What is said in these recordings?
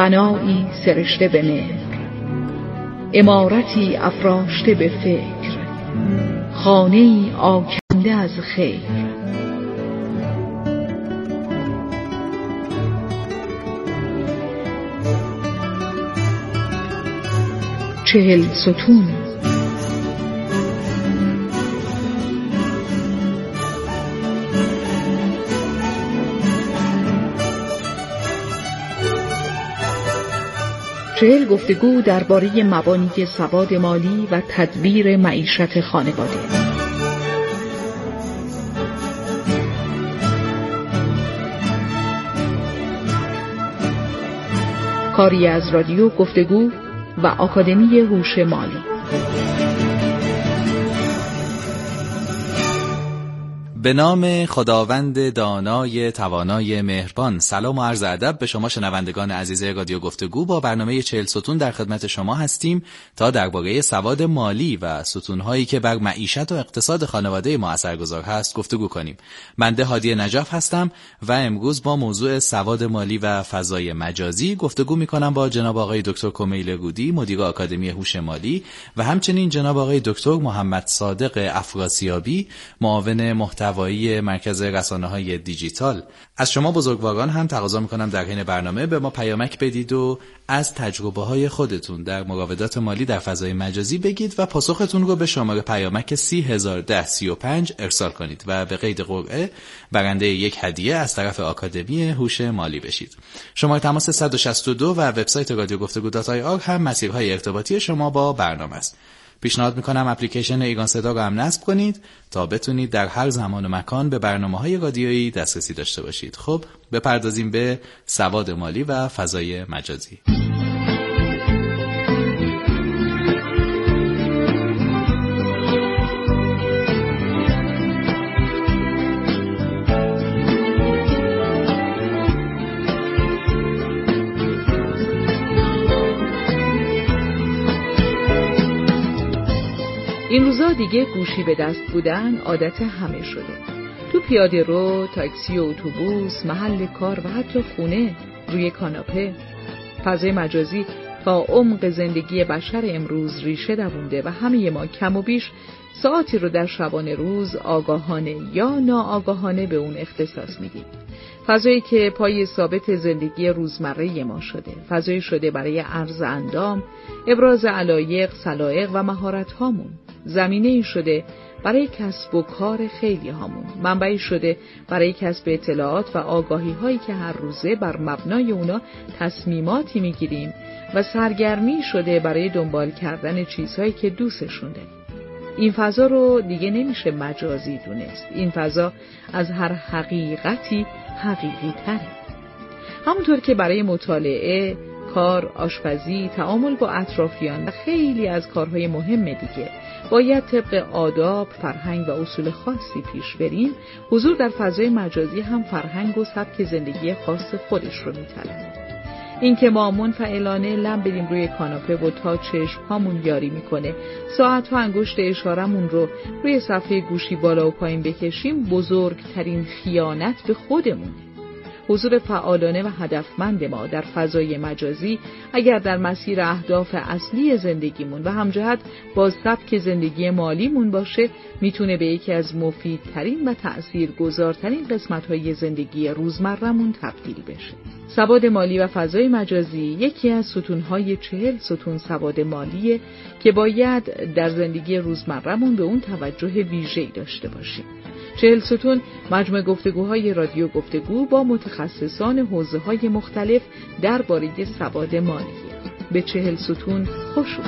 بنایی سرشته به مهر امارتی افراشته به فکر خانه آکنده از خیر. چهل ستون چهل گفتگو درباره مبانی سواد مالی و تدبیر معیشت خانواده. کاری از رادیو گفتگو و آکادمی هوش مالی. به نام خداوند دانای توانای مهربان. سلام و عرض ادب به شما شنوندگان عزیز رادیو گفتگو. با برنامه چهل ستون در خدمت شما هستیم تا درباره سواد مالی و ستونهایی که بر معیشت و اقتصاد خانواده ما اثرگذار هست گفتگو کنیم. منده هادی نجاف هستم و امروز با موضوع سواد مالی و فضای مجازی گفتگو می کنم با جناب آقای دکتر کمیل گودی مدیر آکادمی هوش مالی و همچنین جناب آقای دکتر محمد صادق افراسیابی معاون محتوی محتوایی مرکز رسانه های دیجیتال. از شما بزرگواران هم تقاضا می‌کنم در حین برنامه به ما پیامک بدید و از تجربه های خودتون در مراودات مالی در فضای مجازی بگید و پاسختون رو به شماره پیامک 301035 ارسال کنید و به قید قرعه برنده یک هدیه از طرف آکادمی هوش مالی بشید. شماره تماس 162 و وبسایت رادیو گفتگو هم مسیرهای ارتباطی شما با برنامه است. پیشنهاد می‌کنم اپلیکیشن ایگان صدا رو هم نصب کنید تا بتونید در هر زمان و مکان به برنامه های رادیویی دسترسی داشته باشید. خب بپردازیم به سواد مالی و فضای مجازی. این روزا دیگه گوشی به دست بودن عادت همه شده تو پیاده رو، تاکسی و اتوبوس، محل کار و حتی خونه روی کاناپه فضای مجازی تا عمق زندگی بشر امروز ریشه دوونده و همه ما کم و بیش ساعتی رو در شبانه روز آگاهانه یا ناآگاهانه به اون اختصاص میدیم. فضایی که پای ثابت زندگی روزمره ما شده. فضایی شده برای عرض اندام، ابراز علایق، سلایق و مهارت هامون. زمینه شده برای کسب و کار خیلی هامون. منبعی شده برای کسب اطلاعات و آگاهی هایی که هر روزه بر مبنای اونا تصمیماتی می‌گیریم و سرگرمی شده برای دنبال کردن چیزهایی که دوستشون داریم. این فضا رو دیگه نمیشه مجازی دونست. این فضا از هر حقیقتی حقیقی تره همونطور که برای مطالعه کار، آشپزی، تعامل با اطرافیان و خیلی از کارهای مهم دیگه باید طبق آداب، فرهنگ و اصول خاصی پیش بریم. حضور در فضای مجازی هم فرهنگ و سبک زندگی خاص خودش رو میطلبه اینکه ما منفعلانه لم بدیم روی کاناپه و تا چشم هامون یاری می‌کنه. ساعت و انگشت اشارمون رو روی صفحه گوشی بالا و پایین بکشیم بزرگترین خیانت به خودمونه. حضور فعالانه و هدفمند ما در فضای مجازی اگر در مسیر اهداف اصلی زندگیمون و همجهت با سبک زندگی مالیمون باشه می‌تونه به یکی از مفیدترین و تأثیرگذارترین قسمتهای زندگی روزمرمون تبدیل بشه. سواد مالی و فضای مجازی یکی از ستونهای چهل ستون سواد مالیه که باید در زندگی روزمرمون به اون توجه ویژه‌ای داشته باشیم. چهل ستون مجموع گفتگوهای رادیو گفتگو با متخصصان حوزه های مختلف درباره سواد مالی. به چهل ستون خوش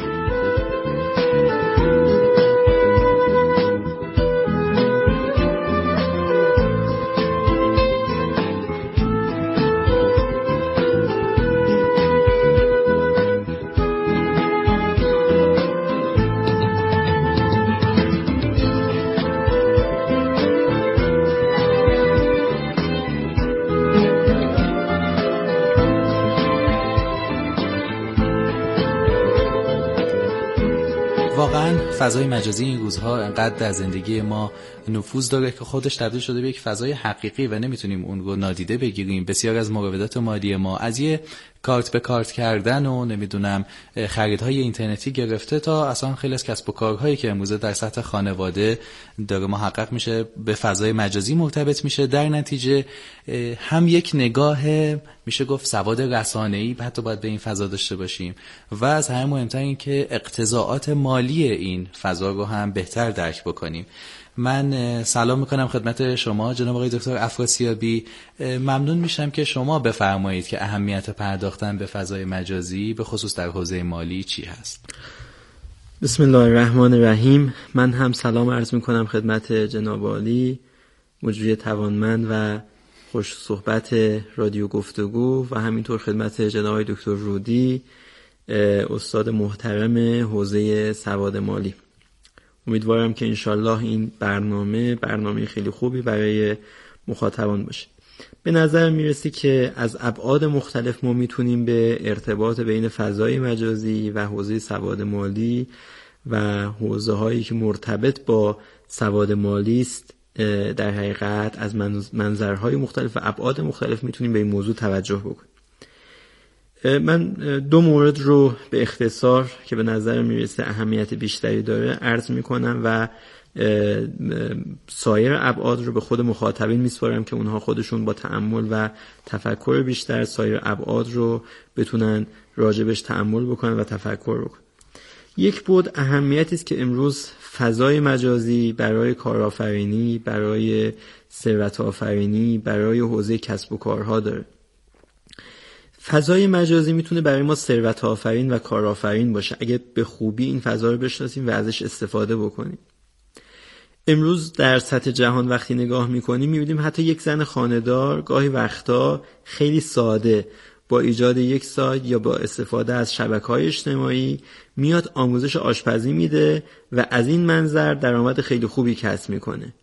فضای مجازی این روزها انقدر در زندگی ما نفوذ داره که خودش تبدیل شده به یک فضای حقیقی و نمی‌تونیم اون رو نادیده بگیریم. بسیار از مراودات مالی ما از یه کارت به کارت کردن و نمی‌دونم خریدهای اینترنتی گرفته تا اصلا خیلی از کسب و کارهایی که امروزه در سطح خانواده داره محقق میشه به فضای مجازی مرتبط میشه. در نتیجه هم یک نگاه میشه گفت سواد رسانه‌ای حتی باید به این فضا داشته باشیم. و از همه مهمتر این که اقتضاعات مالی این فضا رو هم بهتر درک بکنیم. من سلام می‌کنم خدمت شما جناب آقای دکتر افراسیابی ممنون میشم که شما بفرمایید که اهمیت پرداختن به فضای مجازی به خصوص در حوزه مالی چی هست. بسم الله الرحمن الرحیم من هم سلام عرض می‌کنم خدمت جناب عالی مجری توانمند و خوش صحبت رادیو گفتگو و همینطور خدمت جناب دکتر رودی استاد محترم حوزه سواد مالی. امیدوارم که انشالله این برنامه برنامه خیلی خوبی برای مخاطبان باشه. به نظر می‌رسی که از ابعاد مختلف ما می‌تونیم به ارتباط بین فضای مجازی و حوزه سواد مالی و حوزه هایی که مرتبط با سواد مالی است در حقیقت از منظرهای مختلف و ابعاد مختلف می‌تونیم به این موضوع توجه بکنیم. من دو مورد رو به اختصار که به نظر می‌رسه اهمیت بیشتری داره عرض می‌کنم و سایر ابعاد رو به خود مخاطبین میسپارم که اونها خودشون با تعمل و تفکر بیشتر سایر ابعاد رو بتونن راجبش تعمل بکنن و تفکر بکنن. یک بود اهمیتی است که امروز فضای مجازی برای کارآفرینی برای ثروت آفرینی برای حوزه کسب و کارها داره. فضای مجازی می‌تونه برای ما ثروت آفرین و کارآفرین باشه. اگه به خوبی این فضا رو بشناسیم و ازش استفاده بکنیم. امروز در سطح جهان وقتی نگاه می‌کنیم می‌بینیم حتی یک زن خاندار گاهی وقتا خیلی ساده با ایجاد یک سایت یا با استفاده از شبکه های اجتماعی میاد آموزش آشپزی میده و از این منظر درآمد خیلی خوبی کسب می‌کنه.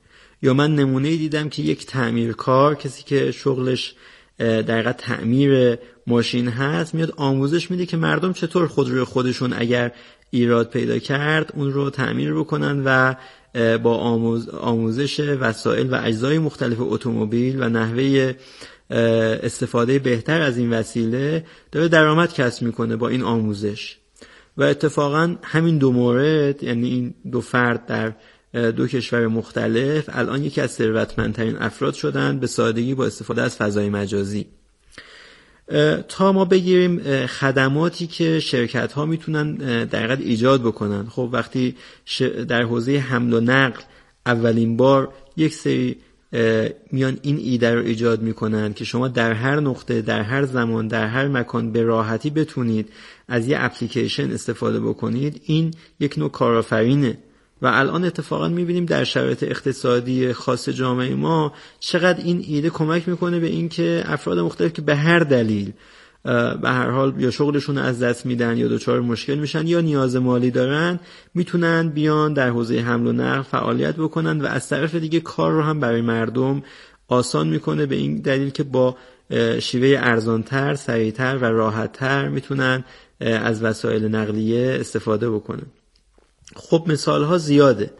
یا من نمونه دیدم که یک تعمیرکار کسی که شغلش در تعمیر ماشین هست میاد آموزش میده که مردم چطور خودروی خودشون اگر ایراد پیدا کرد اون رو تعمیر بکنن و با آموز آموزش وسایل و اجزای مختلف اتومبیل و نحوه استفاده بهتر از این وسیله داره درآمد کسب می‌کنه با این آموزش. و اتفاقا همین دو مورد یعنی این دو فرد در دو کشور مختلف الان یکی از ثروتمندترین افراد شدن به سادگی با استفاده از فضای مجازی. تا ما بگیریم خدماتی که شرکت ها می‌تونن در ایجاد بکنن. خب وقتی در حوزه حمل و نقل اولین بار یک سری میان این ایده رو ایجاد می‌کنن که شما در هر نقطه در هر زمان در هر مکان به راحتی بتونید از یه اپلیکیشن استفاده بکنید این یک نوع کارآفرینه. و الان اتفاقا می‌بینیم در شرایط اقتصادی خاص جامعه ما چقدر این ایده کمک می‌کنه به اینکه افراد مختلف که به هر دلیل به هر حال یا شغلشون از دست میدن یا دچار مشکل میشن یا نیاز مالی دارن می‌تونن بیان در حوزه حمل و نقل فعالیت بکنن و از طرف دیگه کار رو هم برای مردم آسان می‌کنه به این دلیل که با شیوه ارزانتر، سریعتر و راحتتر می‌تونن از وسایل نقلیه استفاده بکنن. خب مثال ها زیاده.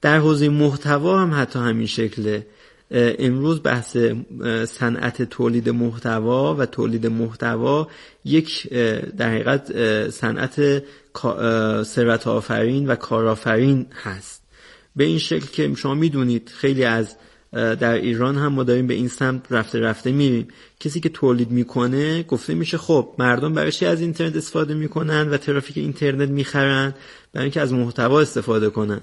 در حوزه محتوا هم حتی همین شکله. امروز بحث صنعت تولید محتوا و تولید محتوا یک در حقیقت صنعت ثروت آفرین و کارآفرین هست. به این شکل که شما می‌دونید خیلی از در ایران هم ما داریم به این سمت رفته رفته میریم. کسی که تولید می‌کنه گفته میشه خب مردم برای چی از اینترنت استفاده می‌کنن و ترافیک اینترنت می‌خرن؟ برای اینکه از محتوا استفاده کنن.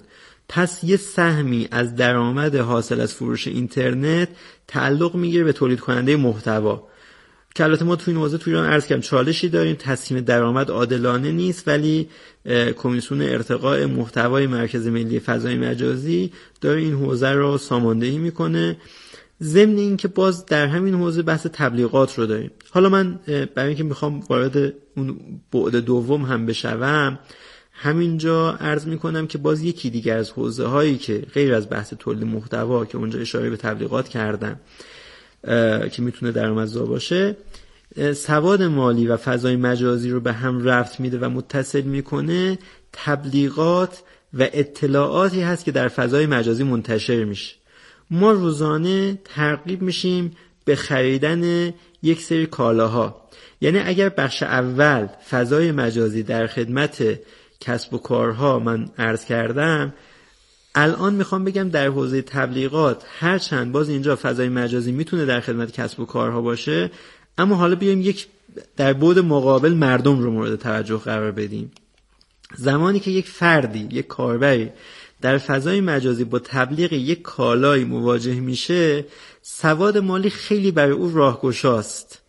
پس یه سهمی از درآمد حاصل از فروش اینترنت تعلق می‌گیره به تولید کننده محتوا. که البته ما توی این حوزه توی ایران عرض کردم چالشی داریم تسهیم درآمد عادلانه نیست ولی کمیسیون ارتقاء محتوای مرکز ملی فضای مجازی داره این حوزه رو ساماندهی می‌کنه. ضمن اینکه باز در همین حوزه بحث تبلیغات رو داریم. حالا من برای اینکه می‌خوام وارد اون بعد دوم هم بشوم همینجا عرض می‌کنم که باز یکی دیگر از حوزه هایی که غیر از بحث تولید محتوا که اونجا اشاره به تبلیغات کردم که می‌تونه درآمدزا باشه سواد مالی و فضای مجازی رو به هم رفت میده و متصل می‌کنه تبلیغات و اطلاعاتی هست که در فضای مجازی منتشر میشه. ما روزانه ترغیب میشیم به خریدن یک سری کالاها. یعنی اگر بخش اول فضای مجازی در خدمت کسب و کارها من عرض کردم الان می‌خوام بگم در حوزه تبلیغات هرچند باز اینجا فضای مجازی می‌تونه در خدمت کسب و کارها باشه اما حالا بیایم یک در بود مقابل مردم رو مورد توجه قرار بدیم. زمانی که یک فردی یک کاربری در فضای مجازی با تبلیغ یک کالایی مواجه میشه سواد مالی خیلی برای او راهگشاست.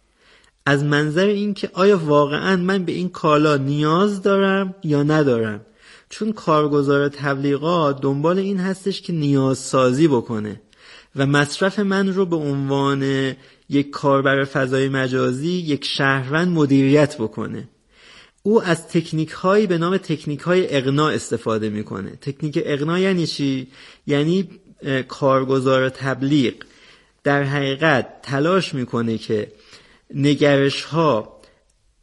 از منظر اینکه آیا واقعا من به این کالا نیاز دارم یا ندارم؟ چون کارگزار تبلیغات دنبال این هستش که نیاز سازی بکنه و مصرف من رو به عنوان یک کاربر فضای مجازی یک شهروند مدیریت بکنه. او از تکنیک هایی به نام تکنیک های اقناع استفاده می‌کنه. تکنیک اقناع یعنی چی؟ یعنی کارگزار تبلیغ. در حقیقت تلاش می‌کنه که نگرش ها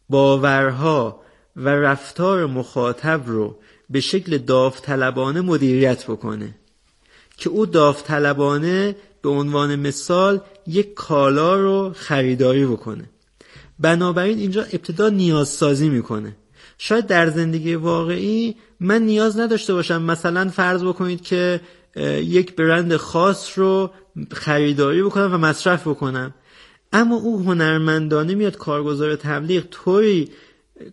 باورها و رفتار مخاطب رو به شکل داوطلبانه مدیریت بکنه. که او داوطلبانه به عنوان مثال یک کالا رو خریداری بکنه. بنابراین اینجا ابتدا نیازسازی می‌کنه. شاید در زندگی واقعی من نیاز نداشته باشم مثلا فرض بکنید که یک برند خاص رو خریداری بکنم و مصرف بکنم. اما او هنرمندانه میاد کارگزار تبلیغ طوری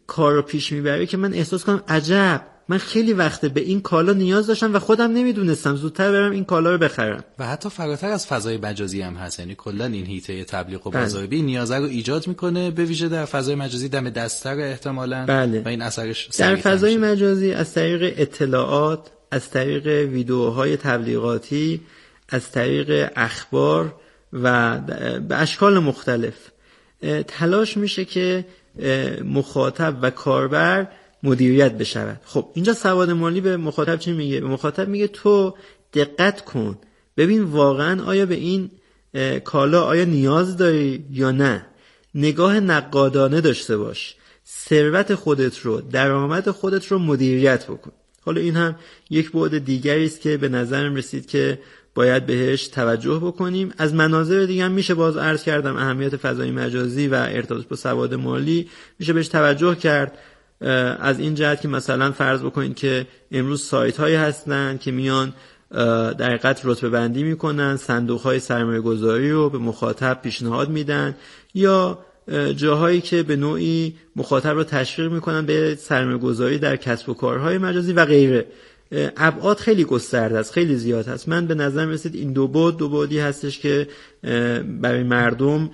کار رو پیش می‌بره که من احساس کنم عجب. من خیلی وقته به این کالا نیاز داشتم و خودم نمی‌دونستم. زودتر برم این کالا رو بخرم. و حتی فراتر از فضای مجازی هم هست. یعنی کلا این هیته تبلیغ و بله. بازاریابی نیاز رو ایجاد می‌کنه به ویژه در فضای مجازی دم دستر احتمالا. بله. و این اثرش در فضای مجازی از طریق اطلاعات از طریق ویدیوهای تبلیغاتی از طریق اخبار و به اشکال مختلف. تلاش میشه که مخاطب و کاربر مدیریت بشود. خب اینجا سواد مالی به مخاطب چی میگه؟ به مخاطب میگه تو دقت کن. ببین واقعا آیا به این کالا آیا نیاز داری یا نه. نگاه نقادانه داشته باش. ثروت خودت رو درآمد خودت رو مدیریت بکن. حالا این هم یک بعد دیگری است که به نظرم رسید که باید بهش توجه بکنیم. از مناظر دیگه هم میشه باز عرض کردم اهمیت فضای مجازی و ارتباط با سواد مالی. میشه بهش توجه کرد. از این جهت که مثلا فرض بکنید که امروز سایت هایی هستن که میان در حقیقت رتبه بندی می‌کنن صندوق های سرمایه گذاری رو به مخاطب پیشنهاد میدن یا جاهایی که به نوعی مخاطب رو تشویق می‌کنن به سرمایه گذاری در کسب و کارهای مجازی و غیره. ابعاد خیلی گسترده است خیلی زیاد هست. من به نظر رسید این دو بود دو بودی هستش که برای مردم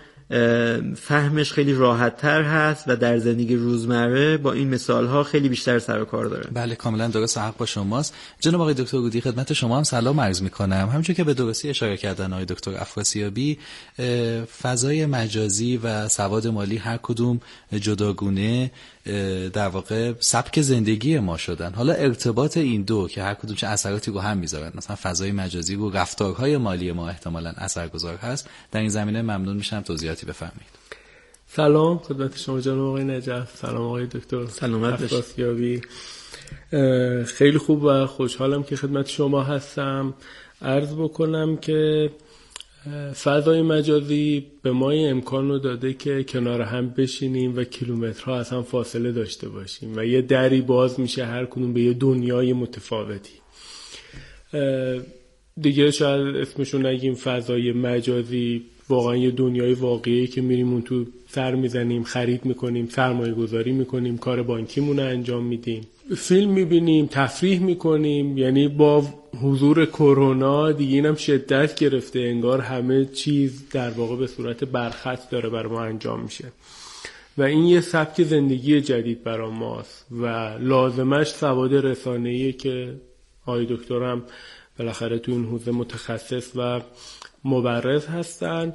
فهمش خیلی راحت تر هست و در زندگی روزمره با این مثال ها خیلی بیشتر سر و کار داره. بله کاملا درست حق با شماست. جناب آقای دکتر گودی خدمت شما هم سلام عرض می کنم که به درستی اشاره کردن آقای دکتر افراسیابی فضای مجازی و سواد مالی هر کدوم جداگونه. در واقع سبک زندگی ما شدن. حالا ارتباط این دو که هر کدوم چه اثراتی رو هم می‌ذارن مثلا فضای مجازی و رفتارهای مالی ما احتمالا اثرگذار هست در این زمینه ممنون میشم توضیحاتی بفرمایید. سلام خدمت شما جناب آقای نجف. سلام آقای دکتر سلامت خیلی خوب و خوشحالم که خدمت شما هستم. عرض بکنم که فضای مجازی به ما این امکان رو داده که کنار هم بشینیم و کیلومترها از هم فاصله داشته باشیم و یه دری باز میشه هر کنون به یه دنیای متفاوتی. دیگه شاید اسمشون نگیم فضای مجازی واقعا یه دنیای واقعی که میریم اون تو سر می‌زنیم خرید می‌کنیم سرمایه گذاری می‌کنیم کار بانکیمون رو انجام میدیم. فیلم می‌بینیم تفریح می‌کنیم یعنی با حضور کرونا دیگه اینم شدت گرفته انگار همه چیز در واقع به صورت برخط داره بر ما انجام میشه. و این یه سبک زندگی جدید برای ماست و لازمش سواد رسانه‌ایه که آقای دکترم بالاخره تو این حوزه متخصص و مبرز هستن.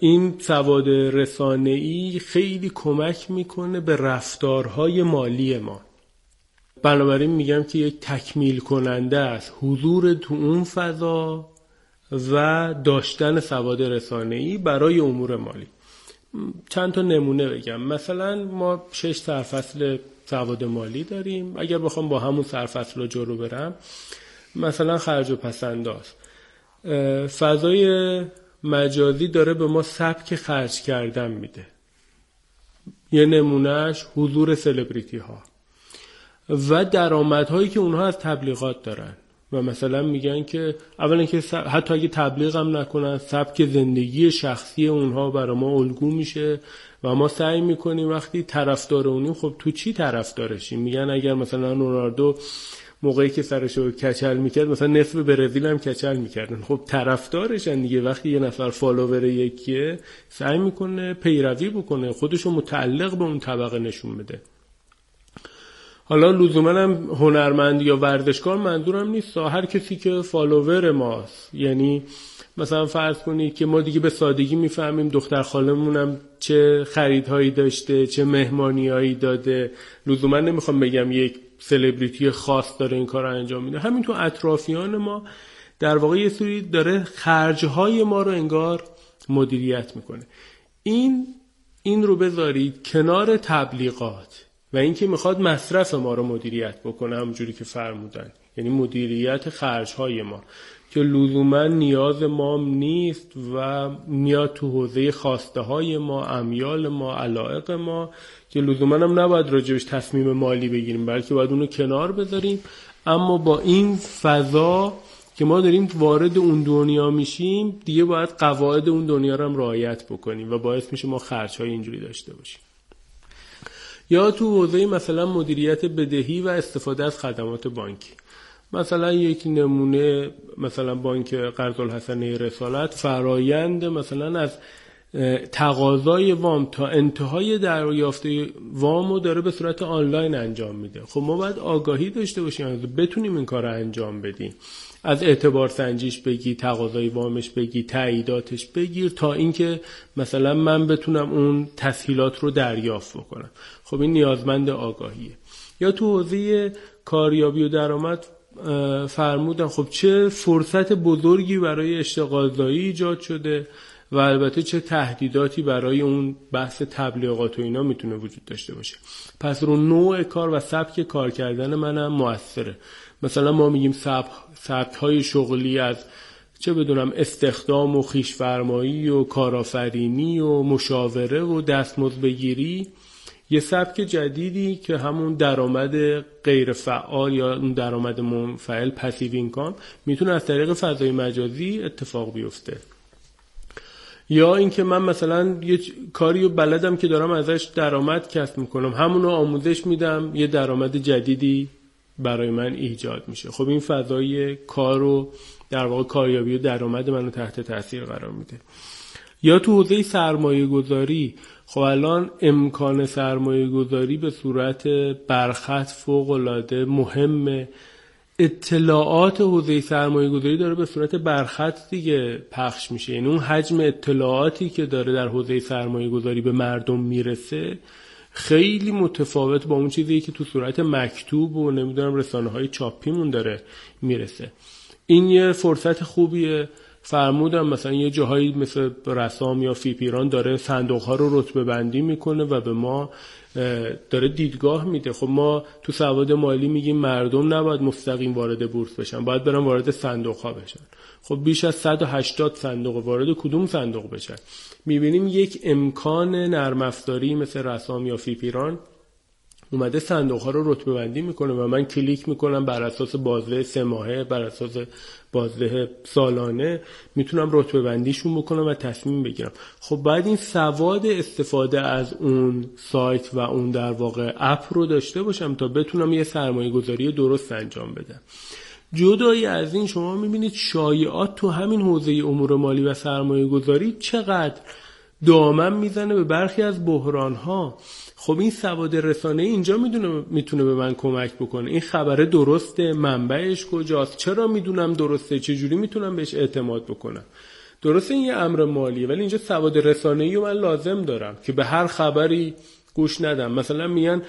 این سواد رسانه‌ای خیلی کمک می‌کنه به رفتارهای مالی ما. بنابراین میگم که یک تکمیل کننده است. حضور تو اون فضا و داشتن سواد رسانه‌ای برای امور مالی. چند تا نمونه بگم. مثلا ما شش سرفصل سواد مالی داریم. اگر بخوام با همون سرفصل رو جلو برم مثلا خرج و پسنداز. فضای مجازی داره به ما سبک خرج کردن میده. یه نمونهش حضور سلبریتی ها و درآمدهایی که اونها از تبلیغات دارن. و مثلا میگن که اولا که حتی اگه تبلیغ هم نکنن سبک زندگی شخصی اونها برای ما الگو میشه و ما سعی می‌کنیم وقتی طرفدار اونیم خب تو چی طرفدارشیم میگن اگر مثلا رونالدو موقعی که سرش رو کچل می‌کرد مثلا نصف برزیل هم کچل می‌کردن. خب طرفدارشن دیگه. وقتی یه نفر follower یکیه سعی می‌کنه پیروی بکنه خودشو متعلق به اون طبقه نشون بده. حالا لزوما هم هنرمند یا ورزشکار منظورم نیست. هر کسی که follower ماست. یعنی مثلا فرض کنید که ما دیگه به سادگی می‌فهمیم دختر خالمونم چه خریدهایی داشته چه مهمانیهایی داده. لزوما نمی‌خوام بگم یک سلبریتی خاص داره این کار رو انجام میده. همین تو اطرافیان ما در واقع یه سری داره خرجهای ما رو انگار مدیریت می‌کنه. این این رو بذارید کنار تبلیغات. و اینکه می‌خواد مصرف ما رو مدیریت بکنه همونجوری که فرمودن. یعنی مدیریت خرجهای ما. که لزوما نیاز ما نیست و میاد تو حوزه خواسته های ما امیال ما علائق ما که لزوما هم نباید راجبش تصمیم مالی بگیریم بلکه باید اونو کنار بذاریم. اما با این فضا که ما داریم وارد اون دنیا میشیم دیگه باید قواعد اون دنیا رو هم رعایت بکنیم و باعث میشه ما خرج های اینجوری داشته باشیم. یا تو حوزه مثلا مدیریت بدهی و استفاده از خدمات بانکی مثلا یک نمونه مثلا بانک قرض الحسنه رسالت فرایند مثلا از تقاضای وام تا انتهای دریافت وام رو داره به صورت آنلاین انجام میده. خب ما باید آگاهی داشته باشیم بتونیم این کار رو انجام بدیم. از اعتبار سنجیش بگی تقاضای وامش بگی تاییداتش بگیر تا اینکه مثلا من بتونم اون تسهیلات رو دریافت بکنم. خب این نیازمند آگاهیه. یا تو حوزه کاریابی و درآمد فرمودن خب چه فرصت بزرگی برای اشتغال ایجاد شده و البته چه تهدیداتی برای اون بحث تبلیغات و اینا می‌تونه وجود داشته باشه. پس رو نوع کار و سبک کار کردن منم موثره. مثلا ما میگیم سبک های شغلی از چه بدونم استخدام و خیشفرمایی و کارآفرینی و مشاوره و دستمزد بگیری یه سبک جدیدی که همون درآمد غیر فعال یا اون درآمد منفعل پسیو اینکام می‌تونه از طریق فضای مجازی اتفاق بیفته. یا اینکه من مثلا یه کاری و بلدم که دارم ازش درآمد کسب می‌کنم. همون رو آموزش میدم یه درآمد جدیدی برای من ایجاد میشه. خب این فضای کار رو در واقع کاریابی و درآمد منو تحت تاثیر قرار میده. یا تو حوزه سرمایه گذاری خب الان امکان سرمایه گذاری به صورت برخط فوق العاده مهمه اطلاعات حوزه سرمایه گذاری داره به صورت برخط دیگه پخش میشه. یعنی اون حجم اطلاعاتی که داره در حوزه سرمایه گذاری به مردم می‌رسه خیلی متفاوت با اون چیزی که تو صورت مکتوب و نمی‌دونم رسانه های چاپیمون داره می‌رسه. این یه فرصت خوبیه. فرمودم مثلا یه جاهایی مثل رسام یا فیپیران داره صندوق ها رو رتبه بندی می‌کنه و به ما داره دیدگاه میده. خب ما تو سواد مالی میگیم مردم نباید مستقیم وارد بورس بشن باید برن وارد صندوق ها بشن. خب بیش از 180 صندوق وارد کدوم صندوق بشن؟ می‌بینیم یک امکان نرم افزاری مثل رسام یا فیپیران اومده صندوق ها رو رتبه بندی می‌کنه و من کلیک می‌کنم بر اساس بازده سه ماهه بر اساس بازده سالانه می‌تونم رتبه بندیشون بکنم و تصمیم بگیرم. خب باید این سواد استفاده از اون سایت و اون در واقع اپ رو داشته باشم تا بتونم یه سرمایه گذاری درست انجام بدم. جدایی از این شما می‌بینید شایعات تو همین حوزه امور مالی و سرمایه گذاری چقدر دامن می‌زنه به برخی از بحران ها خب این سواد رسانه اینجا می‌دونه می‌تونه به من کمک بکنه. این خبره درسته منبعش کجاست؟ چرا می‌دونم درسته؟ چجوری می‌تونم بهش اعتماد بکنم؟ درسته این یه امر مالیه ولی اینجا سواد رسانه ای من لازم دارم که به هر خبری گوش ندم. مثلا میان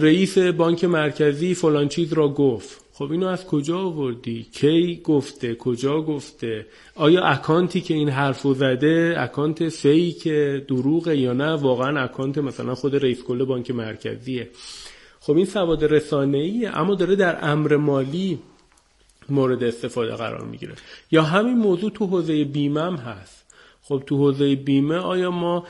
رئیس بانک مرکزی فلان چیز را گفت. خب اینو از کجا آوردی؟ کی گفته؟ کجا گفته؟ آیا account ی که این حرفو زده account fake دروغه یا نه؟ واقعا account مثلا خود رئیس کل بانک مرکزیه. خب این سواد رسانه ایه اما داره در امر مالی مورد استفاده قرار می‌گیره. یا همین موضوع تو حوزه بیمه هم هست. خب تو حوزه بیمه آیا ما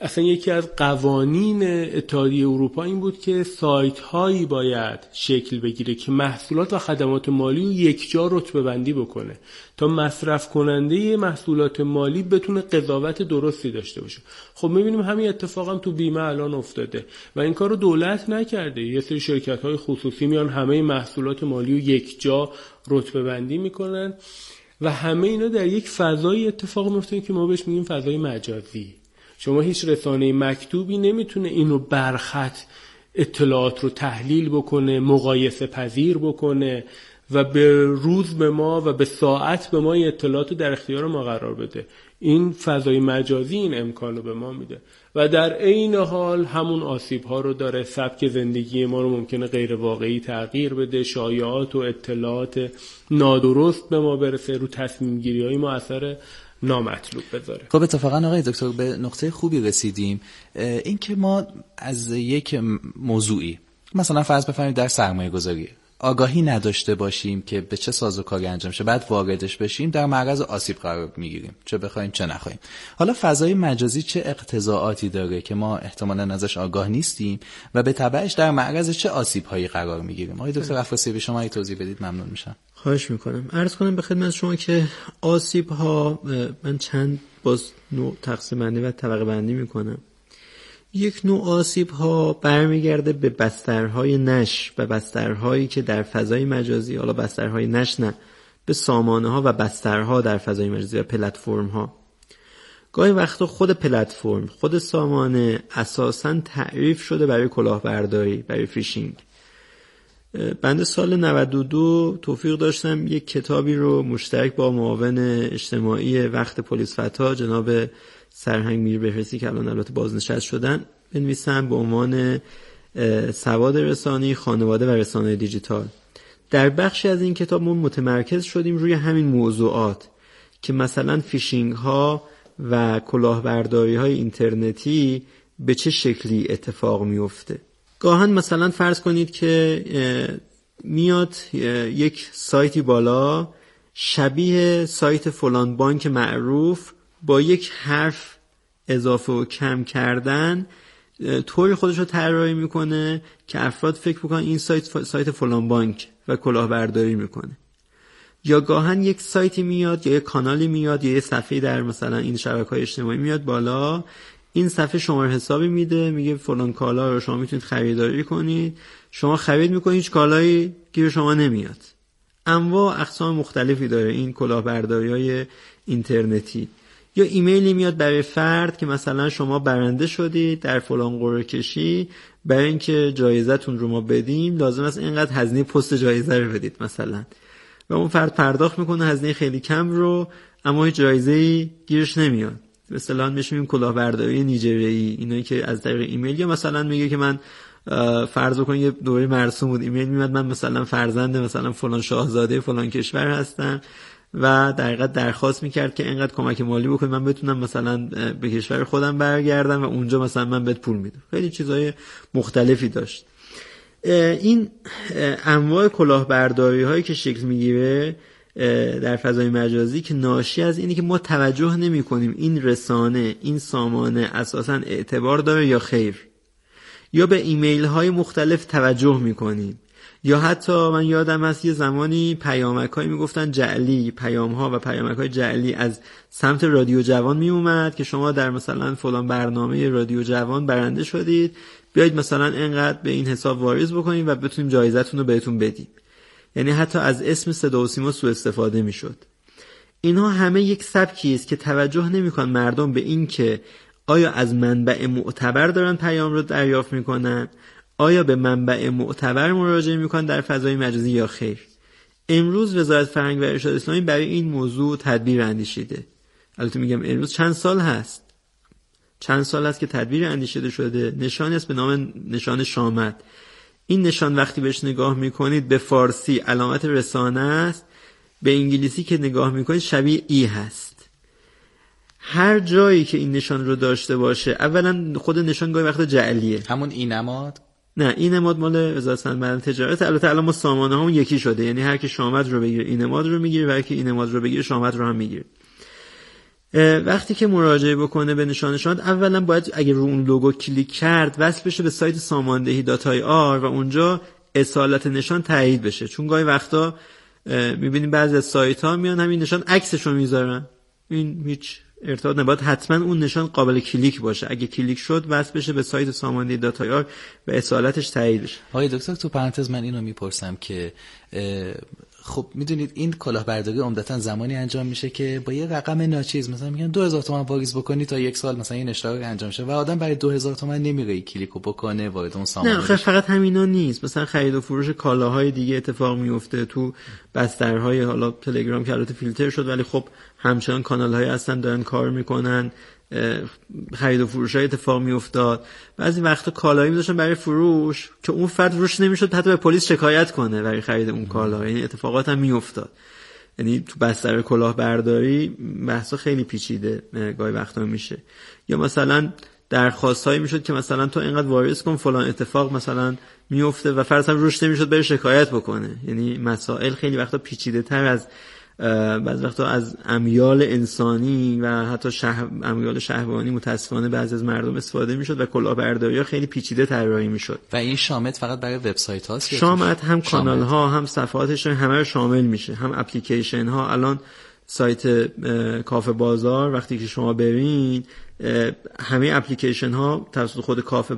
اصلا یکی از قوانین اتحادیه اروپا این بود که سایت هایی باید شکل بگیره که محصولات و خدمات مالی رو یک جا رتبه بندی بکنه تا مصرف کننده محصولات مالی بتونه قضاوت درستی داشته باشه. خب می‌بینیم همین اتفاق هم تو بیمه الان افتاده و این کار رو دولت نکرده. یه سری شرکت های خصوصی میان همه محصولات مالی رو یک جا رتبه بندی می‌کنن. و همه اینا در یک فضای اتفاق میفته که ما بهش میگیم فضای مجازی. شما هیچ رسانه مکتوبی نمی‌تونه اینو برخط اطلاعات رو تحلیل بکنه مقایسه پذیر بکنه و به روز به ما و به ساعت به ما اطلاعات رو در اختیار ما قرار بده. این فضای مجازی این امکان رو به ما میده. و در عین حال همون آسیب ها رو داره سبک زندگی ما رو ممکنه غیر واقعی تغییر بده. شایعات و اطلاعات نادرست به ما برسه. رو تصمیم گیری های ما اثر نامطلوب بذاره. خب اتفاقا آقای دکتر به نقطه خوبی رسیدیم. اینکه ما از یک موضوعی مثلا فرض بفرمایید در سرمایه گذاری آگاهی نداشته باشیم که به چه ساز و کاری انجام شه بعد واردش بشیم در معرض آسیب قرار می‌گیریم چه بخوایم چه نخواهیم حالا فضای مجازی چه اقتضاعاتی داره که ما احتمالا ازش آگاه نیستیم و به تبعش در معرض چه آسیب هایی قرار می‌گیریم؟ آقای دکتر افراسی به شما توضیح بدید ممنون میشم. خواهش می‌کنم. عرض کنم به خدمت شما که آسیب ها من چند باز نوع تقسیم بندی و طبقه بندی می‌کنم. یک نوع آسیب ها برمیگرده به بسترهای نش و بسترهایی که در فضای مجازی حالا بسترهای نش نه به سامانه ها و بسترها در فضای مجازی و پلتفرم ها گاهی وقتا خود پلتفرم خود سامانه اساسا تعریف شده برای کلاهبرداری برای فیشینگ. بنده سال 92 توفیق داشتم یک کتابی رو مشترک با معاون اجتماعی وقت پلیس فتا جناب سرهنگ میر بهرسی که الان البته بازنشست شدن بنویسم به عنوان سواد رسانه‌ای خانواده و رسانه دیجیتال. در بخشی از این کتاب ما متمرکز شدیم روی همین موضوعات که مثلا فیشینگ ها و کلاهبرداری های اینترنتی به چه شکلی اتفاق میفته گاهن مثلا فرض کنید که میاد یک سایتی بالا شبیه سایت فلان بانک معروف با یک حرف اضافه و کم کردن طوری خودش رو طراحی می‌کنه که افراد فکر بکنن این سایت سایت فلان بانک و کلاهبرداری می‌کنه. یا گاهن یک سایتی میاد یا یک کانالی میاد یا یک صفحه در مثلا این شبکه های اجتماعی میاد بالا این صفحه شماره حسابی میده میگه فلان کالا رو شما می‌تونید خریداری کنید. شما خرید می‌کنید هیچ کالایی گیر شما نمیاد. انواع اقسام مختلفی داره این کلاهبرداری های اینترنتی. یا ایمیلی میاد برای فرد که مثلا شما برنده شدید در فلان قرعه کشی برای اینکه جایزتون رو ما بدیم لازم است اینقدر هزینه پست جایزه رو بدید مثلا. و اون فرد پرداخت می‌کنه هزینه خیلی کم رو اما هیچ جایزه گیرش نمیاد. به اصطلاح میشیم کلاهبرداری نیجریه‌ای اینایی که از طریق ایمیل یا مثلا میگه که من فرض بکنید یه دوره مرسوم بود ایمیل میاد من مثلا فرزند مثلا فلان شاهزاده فلان کشور هستم. و در حقیقت درخواست می‌کرد که اینقدر کمک مالی بکنید من بتونم مثلا به کشور خودم برگردم و اونجا مثلا من بهت پول میدم. خیلی چیزهای مختلفی داشت. این انواع کلاهبرداری هایی که شکل می‌گیره در فضای مجازی که ناشی از اینه که ما توجه نمی کنیم این رسانه این سامانه اساسا اعتبار داره یا خیر. یا به ایمیل های مختلف توجه می کنیم یا حتی من یادم هست یه زمانی پیامک هایی می‌گفتن جعلی پیام ها و پیامک های جعلی از سمت رادیو جوان می اومد که شما در مثلا فلان برنامه رادیو جوان برنده شدید بیاید مثلا انقدر به این حساب واریز بکنید و بتونیم جایزتون رو بهتون بدیم. یعنی حتی از اسم صدا و سیما سوء استفاده می‌شد. اینها همه یک سبکی است که توجه نمیکن مردم به این که آیا از منبع معتبر دارن پیام رو دریافت می‌کنن آیا به منبع معتبر مراجعه می‌کنن در فضای مجازی یا خیر؟ امروز وزارت فرهنگ و ارشاد اسلامی برای این موضوع تدبیر اندیشیده. البته میگم امروز چند سال هست. چند سال هست که تدبیر اندیشیده شده. نشانی است به نام نشان شامت. این نشان وقتی بهش نگاه می‌کنید به فارسی علامت رسانه است. به انگلیسی که نگاه می‌کنید شبیه e هست. هر جایی که این نشان رو داشته باشه اولا خود نشان گاهی وقت جعلیه. همون ای نماد نه این نماد مال وزارت صنعت تجارت. البته الان ما سامانه‌هامون یکی شده. یعنی هر کی شامد رو بگیره e نماد رو می‌گیره و هر کی این نماد رو بگیره شامد رو هم می‌گیره. وقتی که مراجعه بکنه به نشان شامد اولا باید اگه رو اون لوگو کلیک کرد وصل بشه به سایت ساماندهی dot ir و اونجا اصالت نشان تایید بشه. چون گاهی وقتا می‌بینیم بعضی از سایت ها میان همین نشان عکسشو می‌ذارن. این هیچ ارتباط نباید حتما اون نشان قابل کلیک باشه. اگه کلیک شد وصل بشه به سایت ساماندهی dot ir و اصالتش تایید بشه. آقای دکتر تو پرانتز من اینو می‌پرسم که خب می‌دونید این کلاهبرداری عمدتا زمانی انجام میشه که با یه رقم ناچیز مثلا میگن 2000 تومان واریز بکنی تا یک سال مثلا این اشتراک انجام شه و آدم برای 2000 تومان نمیره کلیکو بکنه وارد اون سامان نه خب فقط همینا نیست. مثلا خرید و فروش کالاهای دیگه اتفاق میفته تو بسترهای حالا تلگرام که البته فیلتر شد ولی خب همچنان کانال های هستن دارن کار می‌کنن خرید و فروش های اتفاق می افتاد بعضی وقتا کالایی می برای فروش که اون فرد روش نمی‌شد حتی به پلیس شکایت کنه برای خرید اون کالا. یعنی اتفاقات هم می افتاد یعنی تو بستر کلاه برداری بحثا خیلی پیچیده گاهی وقتا میشه. یا مثلا درخواست هایی می‌شد که مثلا تو اینقدر واریز کن فلان اتفاق مثلا میفته و فرض هم روش نمی‌شد بره شکایت بکنه. یعنی مسائل خیلی وقتا پیچیده تر از بعض وقتا از امیال انسانی و حتی شه... امیال شهوانی متاسفانه بعضی از مردم استفاده می‌شد و کلاهبرداری ها خیلی پیچیده طراحی می‌شد. و این شامت فقط برای وبسایت هاست شامت هم کانال ها هم صفحاتش همه رو شامل میشه. هم اپلیکیشن ها الان سایت کافه بازار وقتی که شما برین همه اپلیکیشن ها توسط خود کافه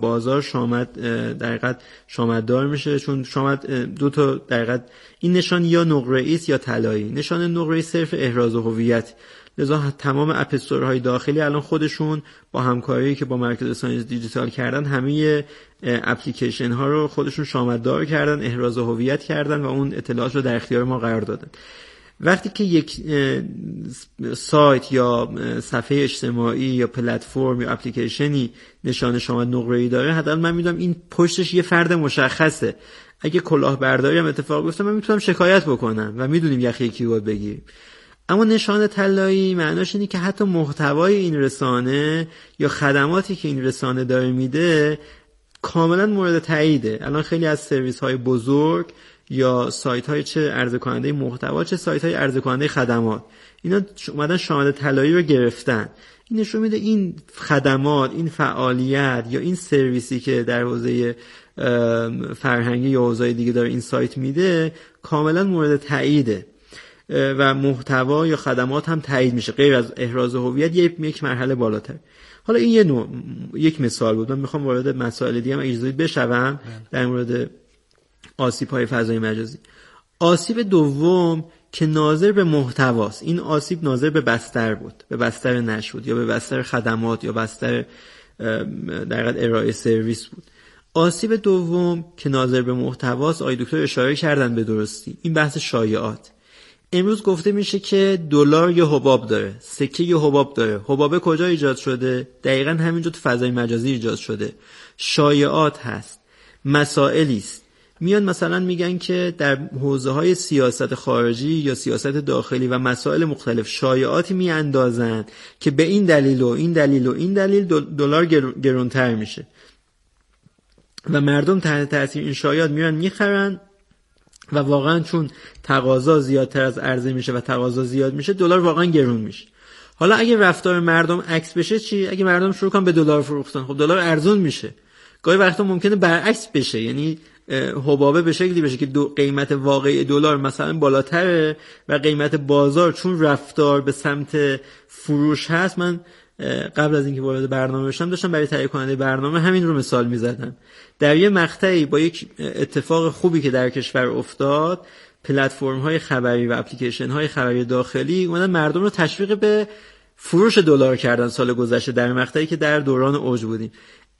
بازار شامد در شامد دار میشه چون شامد دو تا در این نشان یا نقره یا طلایی. نشان نقره صرف احراز هویت. لذا تمام app store های داخلی الان خودشون با همکاری که با مرکز ساینس دیجیتال کردن همه اپلیکیشن ها رو خودشون شامد دار کردن احراز هویت کردن و اون اطلاعات رو در اختیار ما قرار دادن. وقتی که یک سایت یا صفحه اجتماعی یا پلتفرم یا اپلیکیشنی نشان شما نقره ای داره حداقل من می‌دونم این پشتش یه فرد مشخصه. اگه کلاهبرداری هم اتفاق بیفته من می‌تونم شکایت بکنم و می‌دونیم یخی کی باید بگیریم. اما نشان طلایی معناش اینه که حتی محتوای این رسانه یا خدماتی که این رسانه داره میده کاملا مورد تاییده. الان خیلی از سرویس های بزرگ یا سایت های چه عرضه کننده محتوا چه سایت های عرضه کننده خدمات. اینا اومدن شامل طلایی رو گرفتن. این نشون میده این خدمات این فعالیت یا این سرویسی که در حوزه فرهنگی یا حوزه دیگه داره این سایت میده کاملا مورد تاییده. و محتوا یا خدمات هم تایید میشه. غیر از احراز هویت یک مرحله بالاتر. حالا این یه نوع یک مثال بود. من می‌خوام وارد مسائل دیگه هم اجازه بشوم. در مورد آسیب های فضای مجازی. آسیب دوم که ناظر به محتواست. این آسیب ناظر به بستر بود. به بستر نشد یا به بستر خدمات یا بستر در ارائه سرویس بود. آسیب دوم که ناظر به محتواست آقای دکتر اشاره کردن به درستی. این بحث شایعات. امروز گفته میشه که دلار یه حباب داره. سکه یه حباب داره. حبابه کجا ایجاد شده؟ دقیقا همینجا تو فضای مجازی ایجاد شده. شایعات هست. مسائلی است. میان مثلا میگن که در حوزه های سیاست خارجی یا سیاست داخلی و مسائل مختلف شایعاتی میاندازن که به این دلیل و این دلیل و این دلیل دلار گرونتر میشه. و مردم تحت تاثیر این شایعات میرن می‌خرن و واقعا چون تقاضا زیادتر از عرضه میشه و تقاضا زیاد میشه دلار واقعا گرون میشه. حالا اگه رفتار مردم عکس بشه چی؟ اگه مردم شروع کنن به دلار فروختن خب دلار ارزون میشه. گاهی وقتا ممکنه برعکس بشه یعنی حبابه به شکلی بشه که دو قیمت واقعی دلار مثلا بالاتره و قیمت بازار چون رفتار به سمت فروش هست من قبل از اینکه وارد برنامه بشم داشتم برای تهیه کننده برنامه همین رو مثال می‌زدم. در یه مقطعی با یک اتفاق خوبی که در کشور افتاد پلتفرم های خبری و اپلیکیشن های خبری داخلی اومدن مردم رو تشویق به فروش دلار کردن سال گذشته در مقطعی که در دوران اوج بودیم.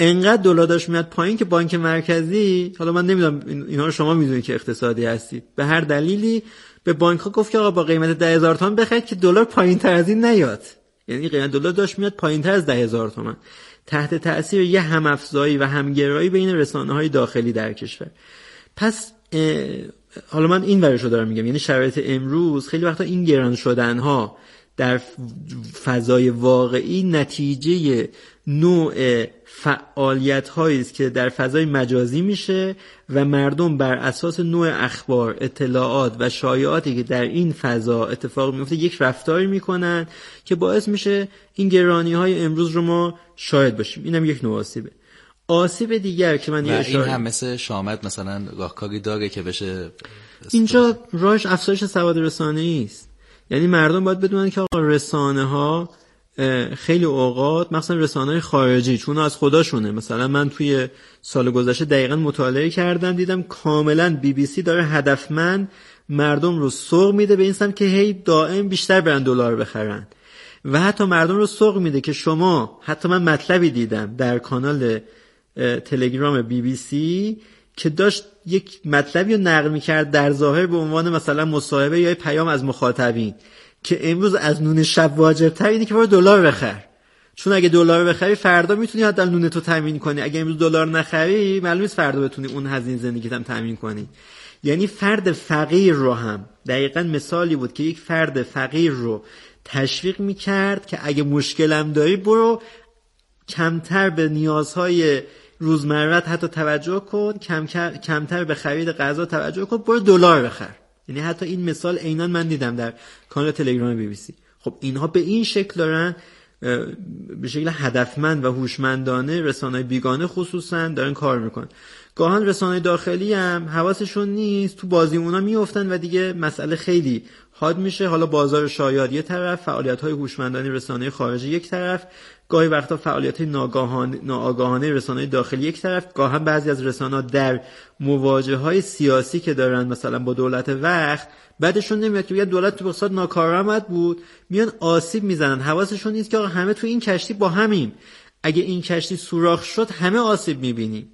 انقدر دلار داشت میاد پایین که بانک مرکزی حالا من نمی‌دونم اینا رو شما می‌دونید که اقتصادی هستید. به هر دلیلی به بانک ها گفت که آقا با قیمت ده هزار تومن بخرید که دلار پایین تر از این نیاد. یعنی قیمت دلار داشت میاد پایین تر از ده هزار تومن تحت تاثیر یه همافزایی و همگرایی بین رسانه های داخلی در کشور. پس حالا من این ورشو دارم میگم. یعنی شرایط امروز خیلی وقتا این گران شدن ها در فضای واقعی نتیجه نوع فعالیت هایی است که در فضای مجازی میشه و مردم بر اساس نوع اخبار اطلاعات و شایعاتی که در این فضا اتفاق میفته یک رفتاری می‌کنن که باعث میشه این گرانی های امروز رو ما شاهد باشیم. اینم یک نوع آسیبه. آسیب دیگر که من و این هم مثل شامت مثلا گاهکاری داره که بشه اینجا راش افزایش سواد رسانه است. یعنی مردم باید بدونن که آقا رسانه ها خیلی اوقات مثلا رسانه خارجی چون از خداشونه. مثلا من توی سال گذشته دقیقا مطالعه کردم دیدم کاملا بی بی سی داره هدفمند مردم رو سوق میده به این سمت که هی دائم بیشتر برن دلار بخرن. و حتی مردم رو سوق میده که شما حتی من مطلبی دیدم در کانال تلگرام بی بی سی که داشت یک مطلبی رو نقل می‌کرد در ظاهر به عنوان مثلا مصاحبه یا پیام از مخاطبین که امروز از نون شب واجبتر اینه که برو دلار بخر. چون اگه دلار بخری فردا می‌تونی حداقل نون تو تامین کنی. اگه امروز دلار نخری معلومه فردا بتونی اون هزینه زندگیت هم تامین کنی. یعنی فرد فقیر رو هم دقیقا مثالی بود که یک فرد فقیر رو تشویق می‌کرد که اگه مشکلم داری برو کمتر به نیازهای روزمرت حتی توجه کن کم کمتر به خرید غذا توجه کن برو دلار بخر. یعنی حتی این مثال عینا من دیدم در کانال تلگرام بی بی سی. خب اینها به این شکل دارن به شکل هدفمند و هوشمندانه رسانه بیگانه خصوصا دارن کار می‌کنن. گاهن رسانه داخلی هم حواسشون نیست تو بازی اونا میفتن و دیگه مسئله خیلی حاد میشه. حالا بازار شایاد یه طرف فعالیت های هوشمندانه رسانه خارجی یک طرف. گاهی وقتا فعالیت ناگاهانه ناآگاهانه رسانه داخلی یک طرف. گاهی بعضی از رسانه در مواجه های سیاسی که دارن مثلا با دولت وقت بعدشون نمیاد که دولت تو اقتصاد ناکارآمد بود. میان آسیب می‌زنن. حواسشون نیست که آقا همه تو این کشتی با همین اگه این کشتی سوراخ شد همه آسیب می‌بینیم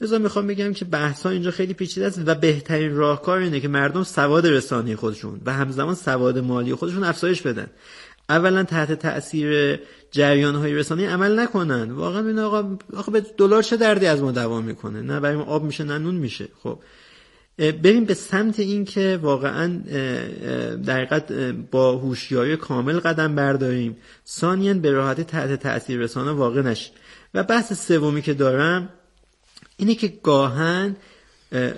لذا می‌خوام بگم که بحث ها اینجا خیلی پیچیده است و بهترین راهکار اینه که مردم سواد رسانه خودشون و همزمان سواد مالی خودشون افزایش بدن. اولا تحت تاثیر جریان های رسانه عمل نکنن. واقعا این آقا آقا به دلار چه دردی از ما دوام می‌کنه؟ نه برای ما آب میشه نه نون میشه. خب بریم به سمت این که واقعا در با هوشیاری کامل قدم برداریم. ثانیا به راحتی تحت تاثیر رسانه واقع نشیم. و بحث سومی که دارم اینه که گاهن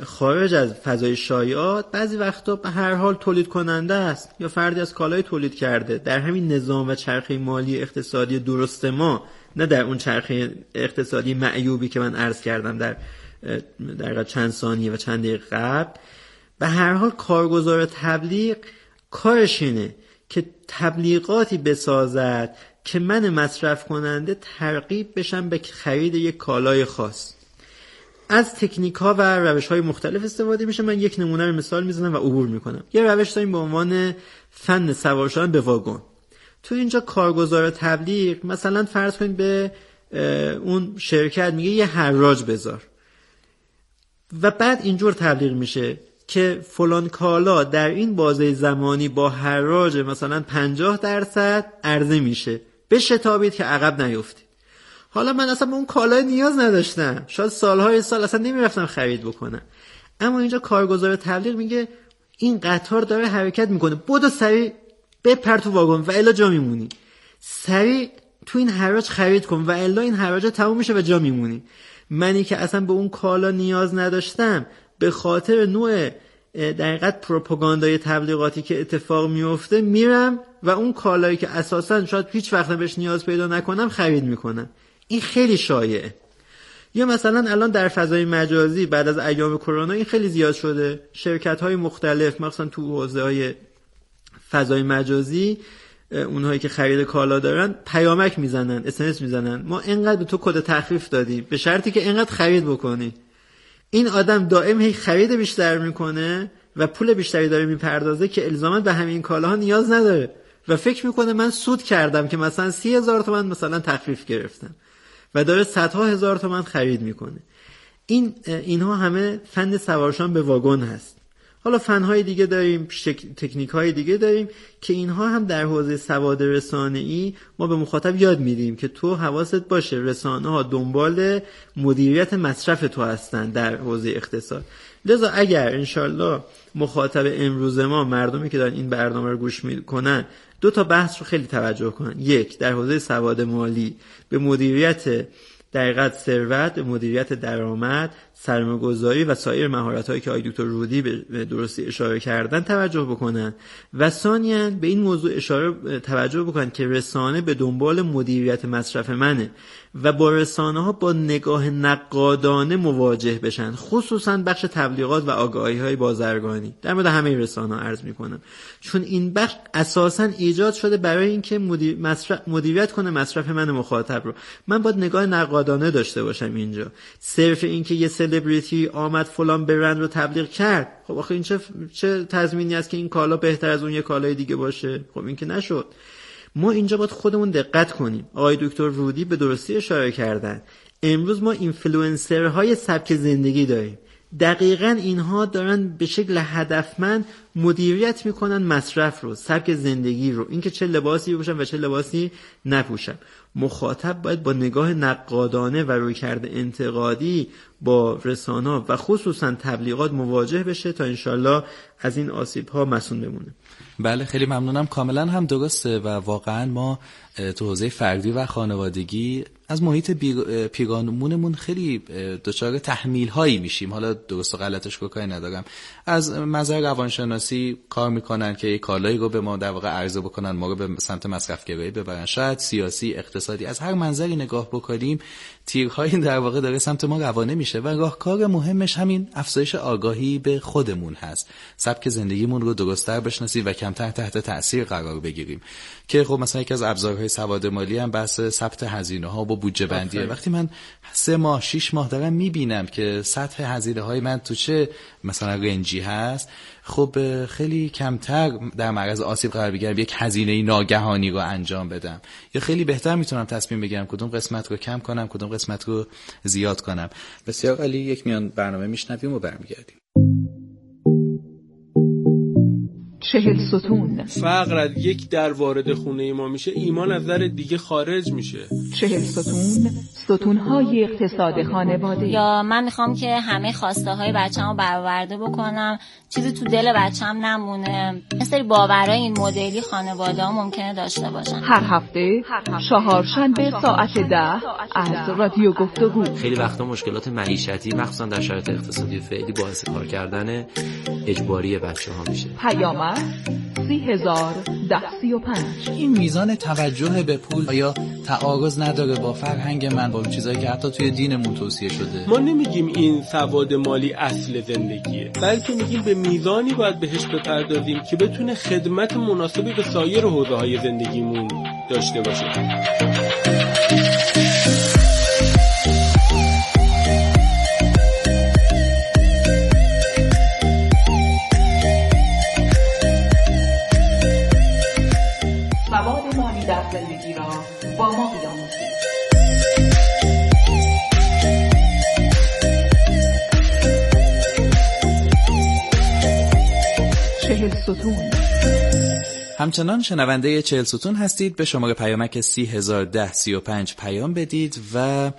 خارج از فضای شایعات بعضی وقتا به هر حال تولید کننده است یا فردی از کالای تولید کرده. در همین نظام و چرخه مالی اقتصادی درست ما نه در اون چرخه اقتصادی معیوبی که من عرض کردم در در چند ثانیه و چند دقیقه قبل. به هر حال کارگزار تبلیغ کارش اینه که تبلیغاتی بسازد که من مصرف کننده ترغیب بشم به خرید یک کالای خاص. از تکنیک ها و روش های مختلف استفاده میشه. من یک نمونه رو مثال می‌زنم و عبور می‌کنم. یه روش داریم به عنوان فن سوار شدن به واگن. تو اینجا کارگزار تبلیغ مثلا فرض کنید به اون شرکت میگه یه حراج بذار. و بعد اینجور تبلیغ میشه که فلان کالا در این بازه زمانی با حراج مثلا 50 درصد عرضه میشه. به شتابید که عقب نیفتید. حالا من اصلا به اون کالای نیاز نداشتم. شاید سالهای سال اصلا نمی‌رفتم خرید بکنم. اما اینجا کارگزار تبلیغ میگه این قطار داره حرکت می‌کنه. بودو سریع بپر تو واگن و الا جا میمونی. سریع تو این حراج خرید کن و الا این حراج تموم میشه و جا میمونی. منی که اصلا به اون کالا نیاز نداشتم به خاطر نوع دقیقت پروپاگاندای تبلیغاتی که اتفاق میفته میرم و اون کالایی که اساسا شاید هیچ وقت بهش نیاز پیدا نکنم خرید می‌کنم. این خیلی شایعه. یا مثلا الان در فضای مجازی بعد از ایام کرونا این خیلی زیاد شده. شرکت های مختلف مثلا تو حوزه های فضای مجازی اونهایی که خرید کالا دارن پیامک می‌زنن اسنس می‌زنن. ما اینقدر به تو کد تخفیف دادیم به شرطی که اینقدر خرید بکنی. این آدم دائم هی خرید بیشتر می‌کنه و پول بیشتری داره می‌پردازه که الزاما به همین کالاها نیاز نداره. و فکر می‌کنه من سود کردم که مثلا سی هزار تومن مثلا تخفیف گرفتم. و داره صدها هزار تومن خرید می‌کنه. این اینها همه فن سوارشان به واگن هست. حالا فنهای دیگه داریم تکنیک های دیگه داریم که اینها هم در حوزه سواد رسانه ای ما به مخاطب یاد میدیم که تو حواست باشه رسانه ها دنبال مدیریت مصرف تو هستن در حوزه اقتصاد. لذا اگر انشالله مخاطب امروز ما مردمی که دارن این برنامه رو گوش می‌کنن دو تا بحث رو خیلی توجه کنن یک در حوزه سواد مالی به مدیریت دقیقت ثروت مدیریت درآمد سرمایه‌گذاری و سایر مهارت‌هایی که آقای دکتر رودی به درستی اشاره کردن توجه بکنن. و ثانیا به این موضوع اشاره توجه بکنن که رسانه به دنبال مدیریت مصرف منه و با رسانه ها با نگاه نقادانه مواجه بشن خصوصا بخش تبلیغات و آگاهی های بازرگانی. در مورد همه رسانه ها عرض می‌کنم. چون این بخش اساسا ایجاد شده برای اینکه مدیر مدیریت کنه مصرف من مخاطب رو. من باید نگاه نقادانه داشته باشم اینجا. صرف اینکه یه سلبریتی آمد فلان برند رو تبلیغ کرد. خب آخه این چه چه تضمینی است که این کالا بهتر از اون یه کالای دیگه باشه؟ خب این که نشد. ما اینجا باید خودمون دقت کنیم. آقای دکتر رودی به درستی اشاره کردن. امروز ما اینفلوئنسرهای سبک زندگی داریم. دقیقا اینها دارن به شکل هدفمند مدیریت می‌کنن مصرف رو سبک زندگی رو. اینکه چه لباسی بپوشن و چه لباسی نپوشن. مخاطب باید با نگاه نقادانه و رویکرد انتقادی با رسانه و خصوصا تبلیغات مواجه بشه تا انشالله از این آسیب ها مسون بمونه. بله خیلی ممنونم. کاملا هم درسته و واقعا ما تو حوزه فردی و خانوادگی از محیط پیرامونمون خیلی دچار تحمیل هایی میشیم. حالا درست و غلطش رو کاری ندارم. از نظر روانشناسی کار می‌کنن که کالایی رو به ما در واقع عرضه بکنن ما رو به سمت مصرف گرایی ببرن. شاید سیاسی اقتصادی از هر منظری نگاه بکنیم تیرهایی در واقع داره سمت ما روانه میشه. و راهکار مهمش همین افزایش آگاهی به خودمون هست. سبک زندگیمون رو درستتر بشناسیم و کمتر تحت تاثیر قرار بگیریم. که خب مثلا یکی از ابزارهای سواد مالی هم بحث ثبت هزینه ها با بودجه بندیه. وقتی من سه ماه شش ماه دارم می‌بینم که سطح هزینه های من تو چه مثلا رنجی هست خب خیلی کمتر در معرض آسیب قرار بگیرم یک هزینه ناگهانی رو انجام بدم. یا خیلی بهتر می‌تونم تصمیم بگیرم کدوم قسمت رو کم کنم کدوم قسمت رو زیاد کنم. بسیار عالی یک میان برنامه میشنویم و برمیگردیم. چهل ستون. فقر از یک در وارد خونه ما میشه ایمان از در دیگه خارج میشه. چهل ستون ستون های اقتصاد خانواده. یا من می‌خوام که همه خواسته های بچه رو برآورده بکنم. چیزی تو دل بچم نمونه. مثل باورای این مدلی خانواده ها ممکنه داشته باشن. هر هفته چهارشنبه ساعت ده از رادیو گفتگو. خیلی وقتا مشکلات معیشتی مخصوصا در شرایط اقتصادی فعلی باعث کار کردن اجباری بچه ها میشه. پیامک سی هزار ده سی و پنج. این میزان توجه به پول آیا تعارض نداره با فرهنگ من با اون چیزایی که حتی توی دینمون توصیه شده؟ ما نمیگیم این سواد مالی اصل زندگیه بلکه میگیم به میزانی باید بهش بپردازیم که بتونه خدمت مناسبی به سایر حوزه های زندگیمون داشته باشه. همچنان شنونده چهل ستون هستید. به شماره پیامک سی هزار ده سی و پنج پیام بدید و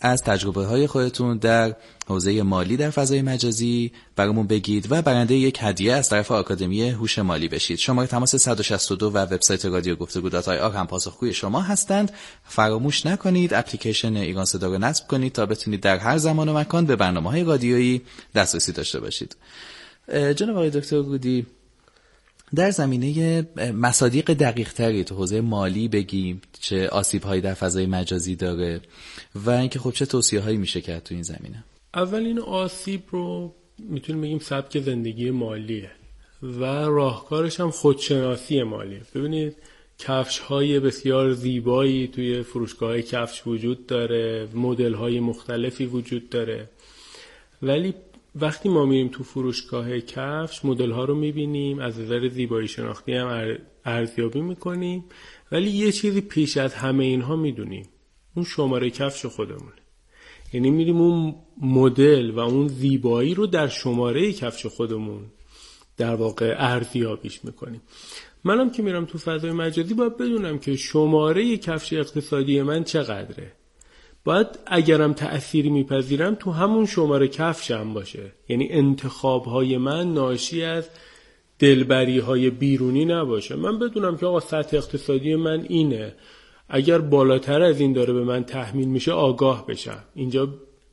از تجربه های خودتون در حوزه مالی در فضای مجازی برامون بگید و برنده یک هدیه از طرف آکادمی هوش مالی بشید. شماره تماس 162 و وبسایت رادیو گفتگو dot ir هم پاسخگوی شما هستند. فراموش نکنید اپلیکیشن ایران صدا رو نصب کنید تا بتونید در هر زمان و مکان به برنامه های رادیویی دسترسی داشته باشید. جناب آقای دکتر گودی در زمینه مصادیق دقیق تری تو حوزه مالی بگیم چه آسیب هایی در فضای مجازی داره و اینکه خب چه توصیه هایی میشه کرد تو این زمینه. اولین آسیب رو می‌تونیم بگیم سبک زندگی مالیه و راهکارش هم خودشناسی مالیه. ببینید کفش های بسیار زیبایی توی فروشگاه کفش وجود داره مدل های مختلفی وجود داره. ولی وقتی ما میریم تو فروشگاه کفش مدل ها رو می‌بینیم از نظر زیبایی شناختی هم ارزیابی می‌کنیم. ولی یه چیزی پیش از همه اینها می‌دونیم. اون شماره کفش خودمونه. یعنی میریم اون مدل و اون زیبایی رو در شماره کفش خودمون در واقع ارزیابیش می‌کنیم. منم که میرم تو فضای مجازی باید بدونم که شماره کفش اقتصادی من چقدره. باید اگرم تأثیری میپذیرم تو همون شماره کفشم باشه. یعنی انتخاب های من ناشی از دلبری های بیرونی نباشه. من بدونم که آقا سطح اقتصادی من اینه. اگر بالاتر از این داره به من تحمیل میشه آگاه بشم. اینجا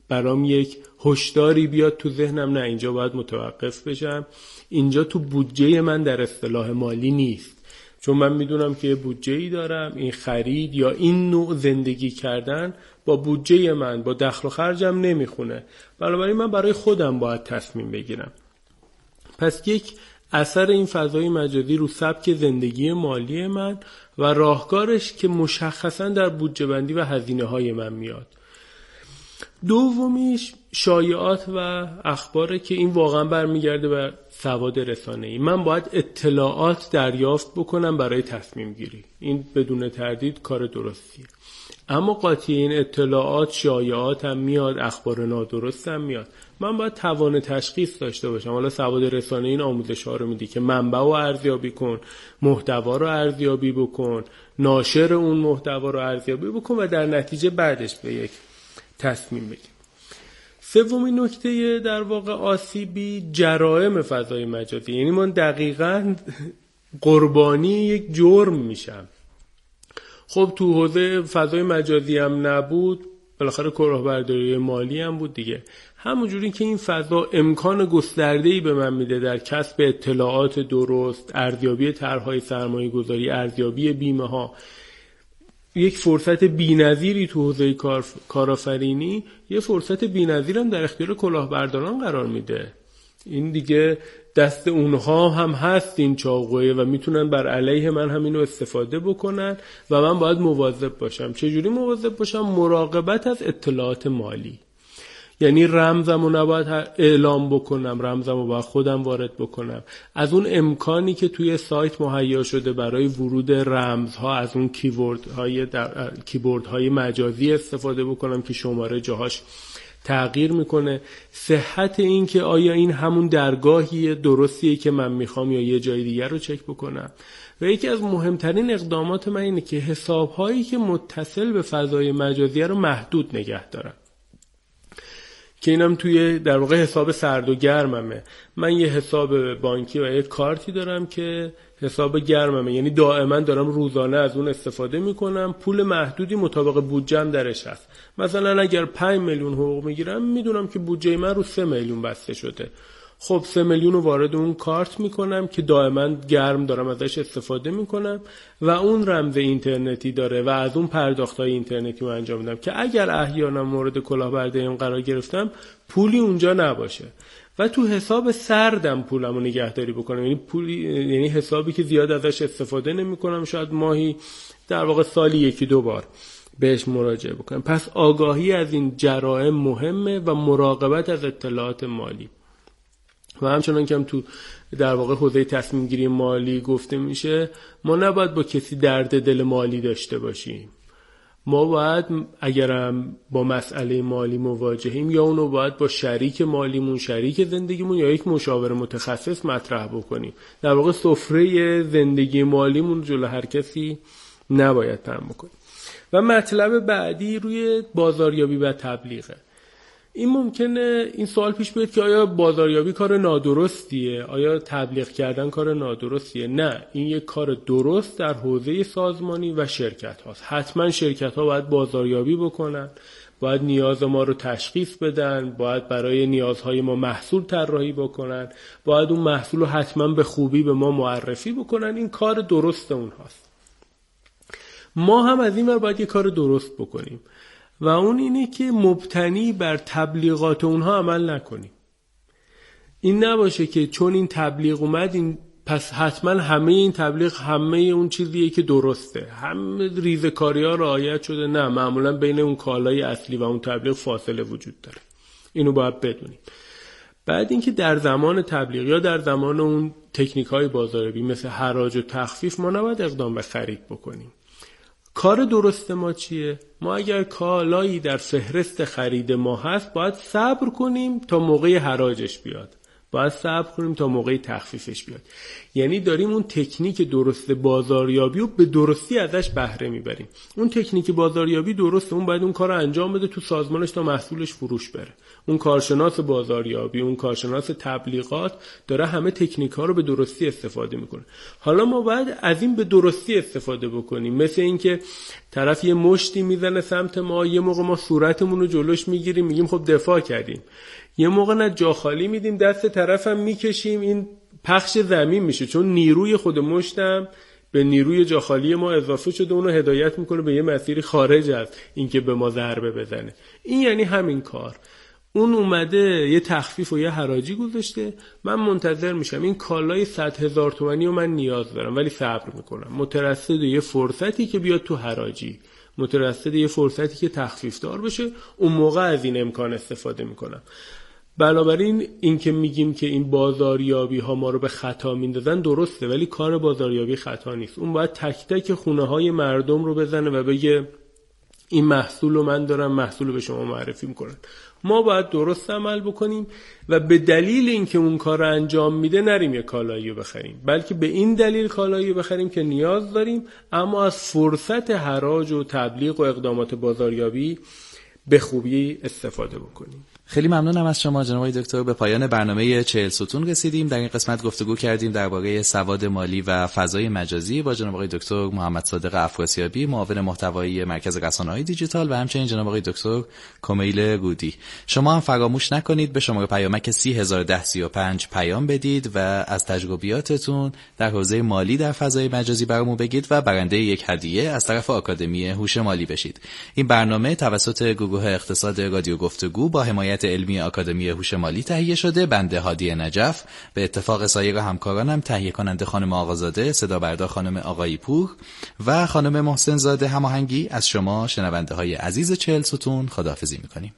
برام یک هشداری بیاد تو ذهنم نه اینجا باید متوقف بشم. اینجا تو بودجه من در اصطلاح مالی نیست. چون من می‌دونم که بودجه ای دارم این خرید یا این نوع زندگی کردن با بودجه من با دخل و خرجم نمی‌خونه. بنابراین من برای خودم باید تصمیم بگیرم. پس یک اثر این فضای مجازی رو سبک زندگی مالی من و راهکارش که مشخصا در بودجه بندی و هزینه های من میاد. دومیش شایعات و اخباره که این واقعا برمیگرده به سواد رسانه ای من باید اطلاعات دریافت بکنم برای تصمیم گیری این بدون تردید کار درستیه. اما قاطی این اطلاعات شایعات هم میاد اخبار نادرست هم میاد. من باید توان تشخیص داشته باشم. حالا سواد رسانه این آموزش ها رو میدی که منبع رو ارزیابی کن محتوا رو ارزیابی بکن ناشر اون محتوا رو ارزیابی بکن و در نتیجه بعدش به یک تصمیم بگیر. سومین نکته در واقع آسیبی جرائم فضای مجازی. یعنی من دقیقا قربانی یک جرم میشم. خب تو حوزه فضای مجازی هم نبود بالاخره کلاهبرداری مالی هم بود دیگه. همونجوری که این فضا امکان گسترده‌ای به من میده در کسب اطلاعات درست ارزیابی طرحهای سرمایه گذاری ارزیابی بیمه ها یک فرصت بینظیری تو حوزه کارآفرینی یه فرصت بینظیر هم در اختیار کلاهبرداران قرار میده. این دیگه دست اونها هم هست این چاقوه و می‌تونن بر علیه من هم اینو استفاده بکنن و من باید مواظب باشم. چجوری مواظب باشم؟ مراقبت از اطلاعات مالی. یعنی رمزم رو نباید اعلام بکنم رمزم رو باید خودم وارد بکنم. از اون امکانی که توی سایت مهیا شده برای ورود رمزها از اون کیورد های, کیبورد های مجازی استفاده بکنم که شماره جاهاش تغییر می‌کنه. صحت این که آیا این همون درگاهی درستیه که من می‌خوام یا یه جای دیگر رو چک بکنم. و یکی از مهمترین اقدامات من اینه که حساب هایی که متصل به فضای مجازی رو محدود نگه دارم. که اینم توی در واقع حساب سرد و گرممه. من یه حساب بانکی و یه کارتی دارم که حساب گرممه. یعنی دائما دارم روزانه از اون استفاده می‌کنم. پول محدودی مطابق بودجم درش هست. مثلا اگر 5 میلیون حقوق می‌گیرم می‌دونم که بودجه من رو 3 میلیون بسته شده. خب سه میلیون رو وارد اون کارت می‌کنم که دائما گرم دارم ازش استفاده می‌کنم و اون رمز اینترنتی داره و از اون پرداخت های اینترنتی رو انجام میدم که اگر احیانا مورد کلاهبرداری این قرار گرفتم پولی اونجا نباشه. و تو حساب سردم پولم رو نگهداری بکنم. یعنی پولی یعنی حسابی که زیاد ازش استفاده نمی‌کنم شاید ماهی در واقع سالی یکی دو بار بهش مراجعه بکنم. پس آگاهی از این جرائم مهمه و مراقبت از اطلاعات مالی. و همچنان که هم تو در واقع حوزه تصمیم گیری مالی گفته میشه ما نباید با کسی درد دل مالی داشته باشیم. ما باید اگرم با مسئله مالی مواجهیم یا اونو باید با شریک مالیمون شریک زندگیمون یا یک مشاور متخصص مطرح بکنیم. در واقع سفره زندگی مالیمون جلو هر کسی نباید تم بکنیم و مطلب بعدی روی بازاریابی و تبلیغه. این ممکنه این سوال پیش بیاد که آیا بازاریابی کار نادرستیه؟ آیا تبلیغ کردن کار نادرستیه؟ نه این یک کار درست در حوزه سازمانی و شرکت هاست. حتما شرکت ها باید بازاریابی بکنن باید نیاز ما رو تشخیص بدن باید برای نیازهای ما محصول طراحی بکنن باید اون محصول رو حتما به خوبی به ما معرفی بکنن. این کار درست اونهاست. ما هم از این ور باید یه کار درست بکنیم. و اون اینه که مبتنی بر تبلیغات اونها عمل نکنیم. این نباشه که چون این تبلیغ اومد این پس حتما همه این تبلیغ همه اون چیزیه که درسته. همه ریزکاری ها رعایت شده. نه معمولا بین اون کالای اصلی و اون تبلیغ فاصله وجود داره. اینو باید بدونیم. بعد اینکه در زمان تبلیغ یا در زمان اون تکنیک های بازاریابی مثل حراج و تخفیف ما نباید اقدام به خرید بکنیم. کار درست ما چیه؟ ما اگر کالایی در فهرست خرید ما هست باید صبر کنیم تا موقع حراجش بیاد باید صبر کنیم تا موقعی تخفیفش بیاد یعنی داریم اون تکنیک درست بازاریابی رو به درستی ازش بهره می‌بریم. اون تکنیک بازاریابی درسته اون باید اون کار رو انجام بده تو سازمانش تا محصولش فروش بره. اون کارشناس بازاریابی اون کارشناس تبلیغات داره همه تکنیک ها رو به درستی استفاده می‌کنه. حالا ما باید از این به درستی استفاده بکنیم. مثل اینکه طرف یه مشتی می‌زنه سمت ما یه موقع ما صورتمون رو جلوش می‌گیریم میگیم خب دفاع کردیم. یه موقع نه جا خالی میدیم دست طرفم می‌کشیم این پخش زمین میشه چون نیروی خود مشتم به نیروی جاخالی ما اضافه شده اونو هدایت می‌کنه به یه مسیری خارج از اینکه به ما ضربه بزنه. این یعنی همین کار. اون اومده یه تخفیف و یه حراجی گذاشته. من منتظر میشم این کالای 100 هزار تومنی و من نیاز دارم ولی صبر می‌کنم. مترصد یه فرصتی که بیاد تو حراجی. مترصد یه فرصتی که تخفیف دار بشه. اون موقع از این امکان استفاده می‌کنم. بنابراین اینکه میگیم که این بازاریابی ها ما رو به خطا میندازن درسته ولی کار بازاریابی خطا نیست. اون باید تک تک خونه های مردم رو بزنه و بگه این محصول رو من دارم محصول رو به شما معرفی می‌کنن ما باید درست عمل بکنیم و به دلیل اینکه اون کار رو انجام میده نریم یه کالایی رو بخریم. بلکه به این دلیل کالایی رو بخریم که نیاز داریم اما از فرصت حراج و تبلیغ و اقدامات بازاریابی به خوبی استفاده بکنیم. خیلی ممنونم از شما جناب دکتر. به پایان برنامه چهل ستون رسیدیم. در این قسمت گفتگو کردیم درباره سواد مالی و فضای مجازی با جناب آقای دکتر محمد صادق افراسیابی معاون محتوایی مرکز های دیجیتال و همچنین جناب آقای دکتر کمیل گودی. شما هم فراموش نکنید به شماره پیامک 301035 پیام بدید و از تجربیاتتون در حوزه مالی در فضای مجازی برامون بگید و برنده یک هدیه از طرف آکادمی هوش مالی بشید. این برنامه توسط گروه اقتصاد رادیو گفتگو با حمایت علمی آکادمی هوش مالی تهیه شده. بنده هادی نجف. به اتفاق سایر همکارانم تهیه کننده خانم آقازاده صدا بردار خانم آقایی پور و خانم محسن زاده هماهنگی. از شما شنونده های عزیز چهل ستون خداحافظی می‌کنیم.